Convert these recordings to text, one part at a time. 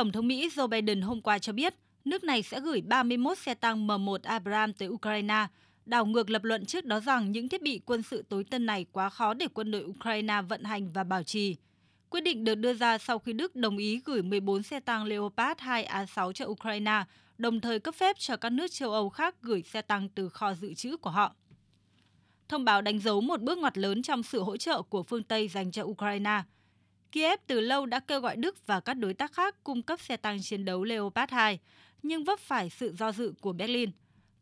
Tổng thống Mỹ Joe Biden hôm qua cho biết nước này sẽ gửi 31 xe tăng M1 Abrams tới Ukraine, đảo ngược lập luận trước đó rằng những thiết bị quân sự tối tân này quá khó để quân đội Ukraine vận hành và bảo trì. Quyết định được đưa ra sau khi Đức đồng ý gửi 14 xe tăng Leopard 2A6 cho Ukraine, đồng thời cấp phép cho các nước châu Âu khác gửi xe tăng từ kho dự trữ của họ. Thông báo đánh dấu một bước ngoặt lớn trong sự hỗ trợ của phương Tây dành cho Ukraine. Kiev từ lâu đã kêu gọi Đức và các đối tác khác cung cấp xe tăng chiến đấu Leopard 2, nhưng vấp phải sự do dự của Berlin.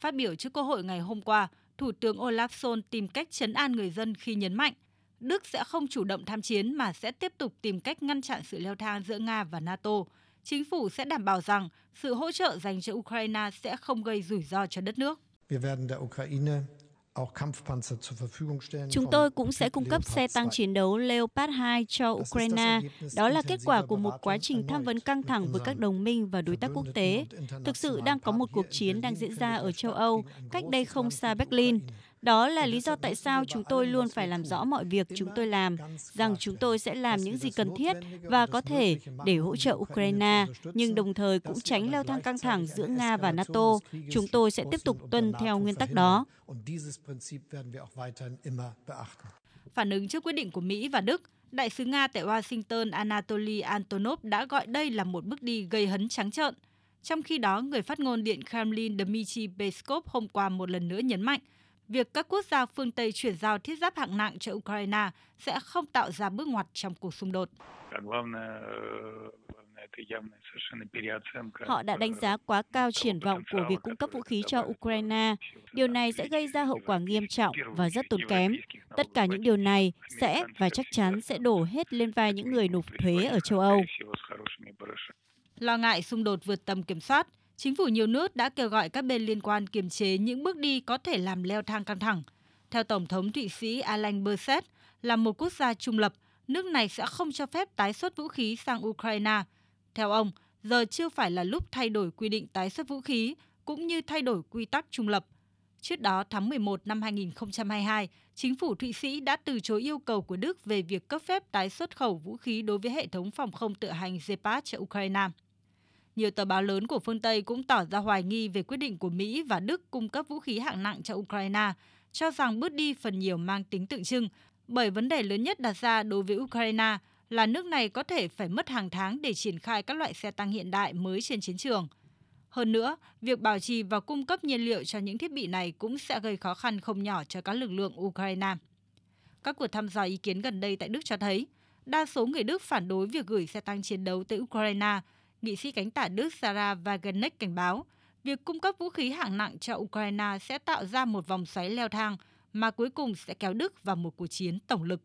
Phát biểu trước Quốc hội ngày hôm qua, Thủ tướng Olaf Scholz tìm cách chấn an người dân khi nhấn mạnh Đức sẽ không chủ động tham chiến mà sẽ tiếp tục tìm cách ngăn chặn sự leo thang giữa Nga và NATO. Chính phủ sẽ đảm bảo rằng sự hỗ trợ dành cho Ukraine sẽ không gây rủi ro cho đất nước. Chúng tôi cũng sẽ cung cấp xe tăng chiến đấu Leopard 2 cho Ukraine. Đó là kết quả của một quá trình tham vấn căng thẳng với các đồng minh và đối tác quốc tế. Thực sự đang có một cuộc chiến đang diễn ra ở châu Âu, cách đây không xa Berlin. Đó là lý do tại sao chúng tôi luôn phải làm rõ mọi việc chúng tôi làm, rằng chúng tôi sẽ làm những gì cần thiết và có thể để hỗ trợ Ukraine, nhưng đồng thời cũng tránh leo thang căng thẳng giữa Nga và NATO. Chúng tôi sẽ tiếp tục tuân theo nguyên tắc đó. Phản ứng trước quyết định của Mỹ và Đức, Đại sứ Nga tại Washington Anatoly Antonov đã gọi đây là một bước đi gây hấn trắng trợn. Trong khi đó, người phát ngôn Điện Kremlin Dmitry Peskov hôm qua một lần nữa nhấn mạnh việc các quốc gia phương Tây chuyển giao thiết giáp hạng nặng cho Ukraine sẽ không tạo ra bước ngoặt trong cuộc xung đột. Họ đã đánh giá quá cao triển vọng của việc cung cấp vũ khí cho Ukraine. Điều này sẽ gây ra hậu quả nghiêm trọng và rất tốn kém. Tất cả những điều này sẽ và chắc chắn sẽ đổ hết lên vai những người nộp thuế ở châu Âu. Lo ngại xung đột vượt tầm kiểm soát, chính phủ nhiều nước đã kêu gọi các bên liên quan kiềm chế những bước đi có thể làm leo thang căng thẳng. Theo Tổng thống Thụy Sĩ Alain Berset, là một quốc gia trung lập, nước này sẽ không cho phép tái xuất vũ khí sang Ukraine. Theo ông, giờ chưa phải là lúc thay đổi quy định tái xuất vũ khí cũng như thay đổi quy tắc trung lập. Trước đó, tháng 11 năm 2022, chính phủ Thụy Sĩ đã từ chối yêu cầu của Đức về việc cấp phép tái xuất khẩu vũ khí đối với hệ thống phòng không tự hành Gepard cho Ukraine. Nhiều tờ báo lớn của phương Tây cũng tỏ ra hoài nghi về quyết định của Mỹ và Đức cung cấp vũ khí hạng nặng cho Ukraine, cho rằng bước đi phần nhiều mang tính tượng trưng, bởi vấn đề lớn nhất đặt ra đối với Ukraine là nước này có thể phải mất hàng tháng để triển khai các loại xe tăng hiện đại mới trên chiến trường. Hơn nữa, việc bảo trì và cung cấp nhiên liệu cho những thiết bị này cũng sẽ gây khó khăn không nhỏ cho các lực lượng Ukraine. Các cuộc thăm dò ý kiến gần đây tại Đức cho thấy, đa số người Đức phản đối việc gửi xe tăng chiến đấu tới Ukraine – nghị sĩ cánh tả Đức Sarah Wagenknecht cảnh báo, việc cung cấp vũ khí hạng nặng cho Ukraine sẽ tạo ra một vòng xoáy leo thang mà cuối cùng sẽ kéo Đức vào một cuộc chiến tổng lực.